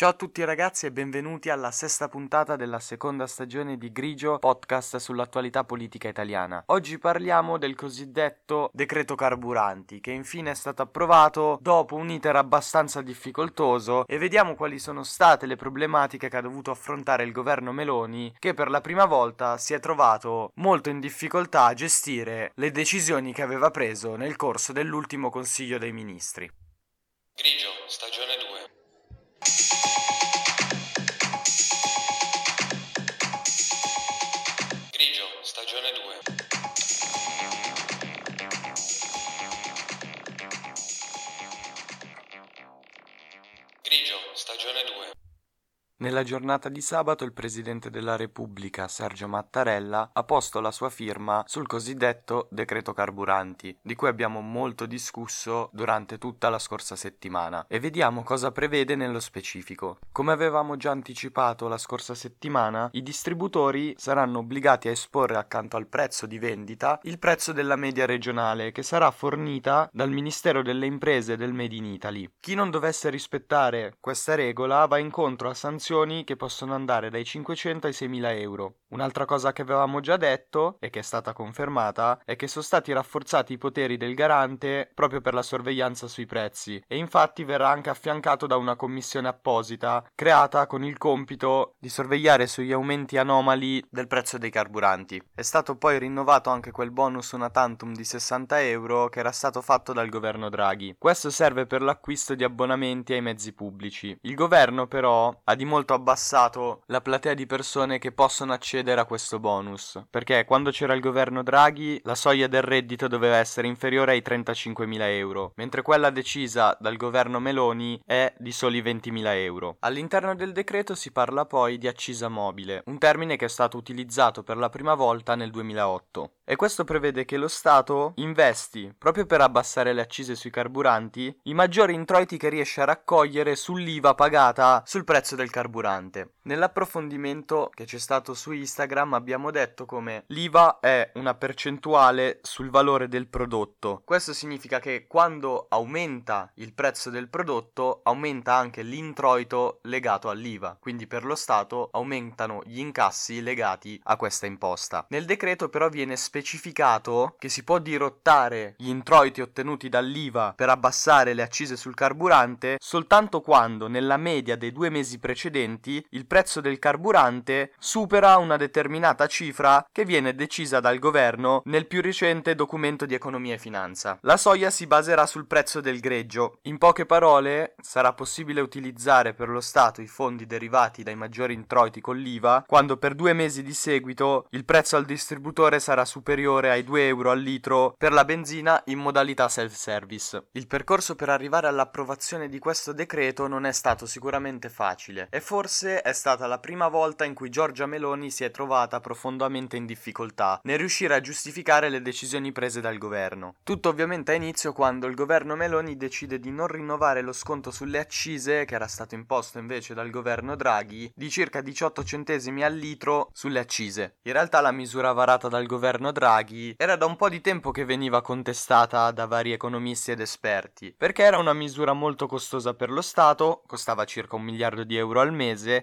Ciao a tutti ragazzi e benvenuti alla sesta puntata della seconda stagione di Grigio, podcast sull'attualità politica italiana. Oggi parliamo del cosiddetto decreto carburanti, che infine è stato approvato dopo un iter abbastanza difficoltoso e vediamo quali sono state le problematiche che ha dovuto affrontare il governo Meloni, che per la prima volta si è trovato molto in difficoltà a gestire le decisioni che aveva preso nel corso dell'ultimo Consiglio dei Ministri. Grigio, stagione 2. Stagione 2. Nella giornata di sabato il Presidente della Repubblica, Sergio Mattarella, ha posto la sua firma sul cosiddetto decreto carburanti, di cui abbiamo molto discusso durante tutta la scorsa settimana, e vediamo cosa prevede nello specifico. Come avevamo già anticipato la scorsa settimana, i distributori saranno obbligati a esporre accanto al prezzo di vendita il prezzo della media regionale, che sarà fornita dal Ministero delle Imprese del Made in Italy. Chi non dovesse rispettare questa regola va incontro a sanzioni che possono andare dai 500 ai 6.000 euro. Un'altra cosa che avevamo già detto e che è stata confermata è che sono stati rafforzati i poteri del garante proprio per la sorveglianza sui prezzi e infatti verrà anche affiancato da una commissione apposita creata con il compito di sorvegliare sugli aumenti anomali del prezzo dei carburanti. È stato poi rinnovato anche quel bonus una tantum di 60 euro che era stato fatto dal governo Draghi. Questo serve per l'acquisto di abbonamenti ai mezzi pubblici. Il governo però ha di molto abbassato la platea di persone che possono accedere a questo bonus, perché quando c'era il governo Draghi la soglia del reddito doveva essere inferiore ai 35.000 euro, mentre quella decisa dal governo Meloni è di soli 20.000 euro. All'interno del decreto si parla poi di accisa mobile, un termine che è stato utilizzato per la prima volta nel 2008. E questo prevede che lo Stato investi, proprio per abbassare le accise sui carburanti, i maggiori introiti che riesce a raccogliere sull'IVA pagata sul prezzo del carburante. Nell'approfondimento che c'è stato su Instagram abbiamo detto come l'IVA è una percentuale sul valore del prodotto. Questo significa che quando aumenta il prezzo del prodotto aumenta anche l'introito legato all'IVA, quindi per lo Stato aumentano gli incassi legati a questa imposta. Nel decreto però viene specificato che si può dirottare gli introiti ottenuti dall'IVA per abbassare le accise sul carburante soltanto quando nella media dei due mesi precedenti il prezzo del carburante supera una determinata cifra che viene decisa dal governo nel più recente documento di economia e finanza. La soglia si baserà sul prezzo del greggio. In poche parole, sarà possibile utilizzare per lo Stato i fondi derivati dai maggiori introiti con l'IVA quando per due mesi di seguito il prezzo al distributore sarà superiore ai 2 euro al litro per la benzina in modalità self-service. Il percorso per arrivare all'approvazione di questo decreto non è stato sicuramente facile e forse è stata la prima volta in cui Giorgia Meloni si è trovata profondamente in difficoltà nel riuscire a giustificare le decisioni prese dal governo. Tutto ovviamente ha inizio quando il governo Meloni decide di non rinnovare lo sconto sulle accise, che era stato imposto invece dal governo Draghi, di circa 18 centesimi al litro sulle accise. In realtà la misura varata dal governo Draghi era da un po' di tempo che veniva contestata da vari economisti ed esperti, perché era una misura molto costosa per lo Stato, costava circa un miliardo di euro al mese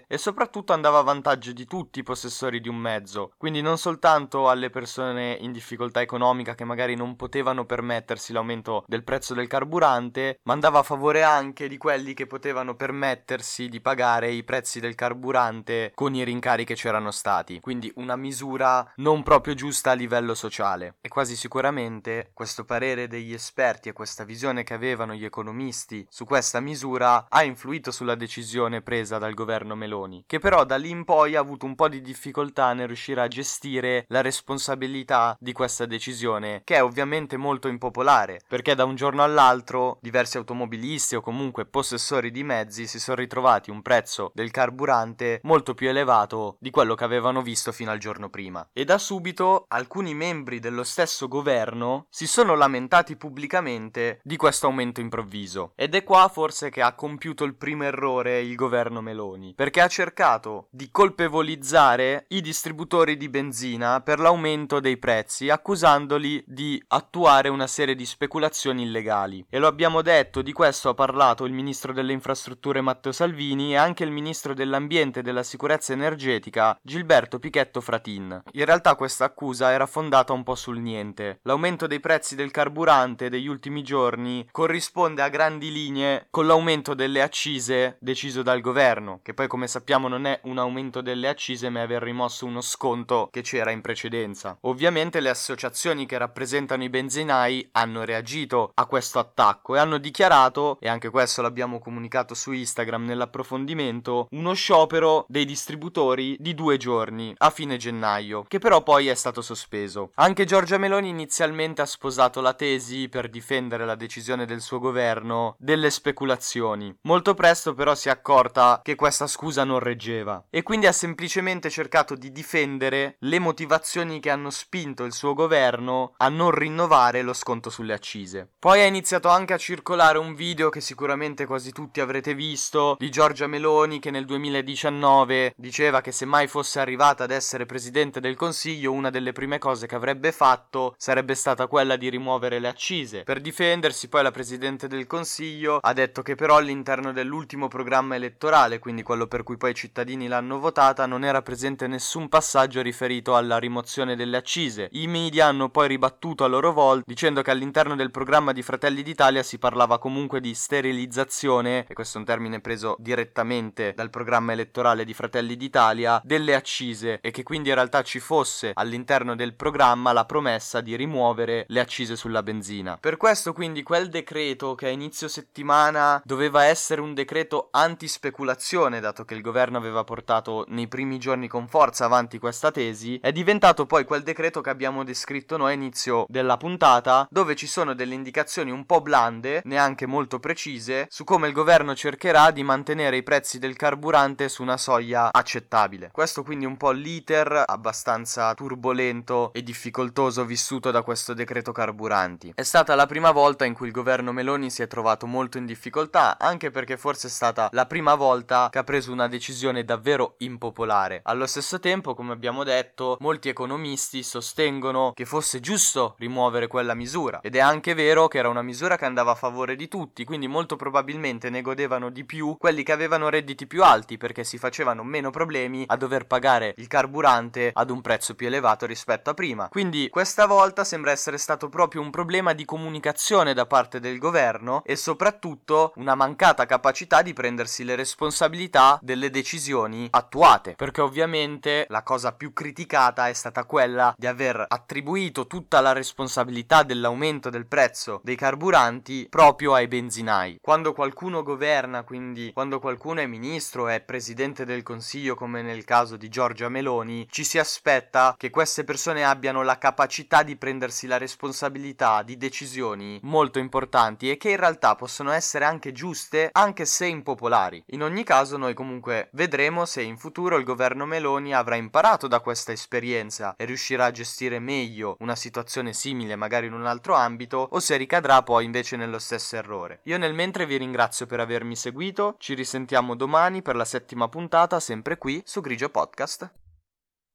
e soprattutto andava a vantaggio di tutti i possessori di un mezzo, quindi non soltanto alle persone in difficoltà economica che magari non potevano permettersi l'aumento del prezzo del carburante, ma andava a favore anche di quelli che potevano permettersi di pagare i prezzi del carburante con i rincari che c'erano stati, quindi una misura non proprio giusta a livello sociale. E quasi sicuramente questo parere degli esperti e questa visione che avevano gli economisti su questa misura ha influito sulla decisione presa dal governo Meloni, che però da lì in poi ha avuto un po' di difficoltà nel riuscire a gestire la responsabilità di questa decisione, che è ovviamente molto impopolare, perché da un giorno all'altro diversi automobilisti o comunque possessori di mezzi si sono ritrovati un prezzo del carburante molto più elevato di quello che avevano visto fino al giorno prima. E da subito alcuni membri dello stesso governo si sono lamentati pubblicamente di questo aumento improvviso. Ed è qua forse che ha compiuto il primo errore il governo Meloni Meloni, perché ha cercato di colpevolizzare i distributori di benzina per l'aumento dei prezzi, accusandoli di attuare una serie di speculazioni illegali. E lo abbiamo detto, di questo ha parlato il ministro delle infrastrutture Matteo Salvini e anche il ministro dell'ambiente e della sicurezza energetica Gilberto Pichetto Fratin. In realtà questa accusa era fondata un po' sul niente. L'aumento dei prezzi del carburante degli ultimi giorni corrisponde a grandi linee con l'aumento delle accise deciso dal governo, che poi come sappiamo non è un aumento delle accise ma è aver rimosso uno sconto che c'era in precedenza. Ovviamente le associazioni che rappresentano i benzinai hanno reagito a questo attacco e hanno dichiarato, e anche questo l'abbiamo comunicato su Instagram nell'approfondimento, uno sciopero dei distributori di due giorni a fine gennaio, che però poi è stato sospeso. Anche Giorgia Meloni inizialmente ha sposato la tesi per difendere la decisione del suo governo delle speculazioni. Molto presto però si è accorta che questa scusa non reggeva e quindi ha semplicemente cercato di difendere le motivazioni che hanno spinto il suo governo a non rinnovare lo sconto sulle accise. Poi ha iniziato anche a circolare un video che sicuramente quasi tutti avrete visto di Giorgia Meloni che nel 2019 diceva che se mai fosse arrivata ad essere presidente del Consiglio una delle prime cose che avrebbe fatto sarebbe stata quella di rimuovere le accise. Per difendersi poi la presidente del Consiglio ha detto che però all'interno dell'ultimo programma elettorale, quindi quello per cui poi i cittadini l'hanno votata, non era presente nessun passaggio riferito alla rimozione delle accise. I media hanno poi ribattuto a loro volta dicendo che all'interno del programma di Fratelli d'Italia si parlava comunque di sterilizzazione, e questo è un termine preso direttamente dal programma elettorale di Fratelli d'Italia, delle accise e che quindi in realtà ci fosse all'interno del programma la promessa di rimuovere le accise sulla benzina. Per questo quindi quel decreto che a inizio settimana doveva essere un decreto anti-speculazione, dato che il governo aveva portato nei primi giorni con forza avanti questa tesi, è diventato poi quel decreto che abbiamo descritto noi a inizio della puntata, dove ci sono delle indicazioni un po' blande, neanche molto precise, su come il governo cercherà di mantenere i prezzi del carburante su una soglia accettabile. Questo quindi un po' l'iter abbastanza turbolento e difficoltoso vissuto da questo decreto carburanti. È stata la prima volta in cui il governo Meloni si è trovato molto in difficoltà, anche perché forse è stata la prima volta che ha preso una decisione davvero impopolare. Allo stesso tempo, come abbiamo detto, molti economisti sostengono che fosse giusto rimuovere quella misura ed è anche vero che era una misura che andava a favore di tutti, quindi molto probabilmente ne godevano di più quelli che avevano redditi più alti perché si facevano meno problemi a dover pagare il carburante ad un prezzo più elevato rispetto a prima. Quindi questa volta sembra essere stato proprio un problema di comunicazione da parte del governo e soprattutto una mancata capacità di prendersi le responsabilità delle decisioni attuate, perché ovviamente la cosa più criticata è stata quella di aver attribuito tutta la responsabilità dell'aumento del prezzo dei carburanti proprio ai benzinai. Quando qualcuno governa, quindi quando qualcuno è ministro, è presidente del consiglio come nel caso di Giorgia Meloni, ci si aspetta che queste persone abbiano la capacità di prendersi la responsabilità di decisioni molto importanti e che in realtà possono essere anche giuste anche se impopolari. In ogni caso noi comunque vedremo se in futuro il governo Meloni avrà imparato da questa esperienza e riuscirà a gestire meglio una situazione simile magari in un altro ambito o se ricadrà poi invece nello stesso errore. Io nel mentre vi ringrazio per avermi seguito, ci risentiamo domani per la settima puntata sempre qui su Grigio Podcast.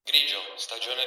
Grigio, stagione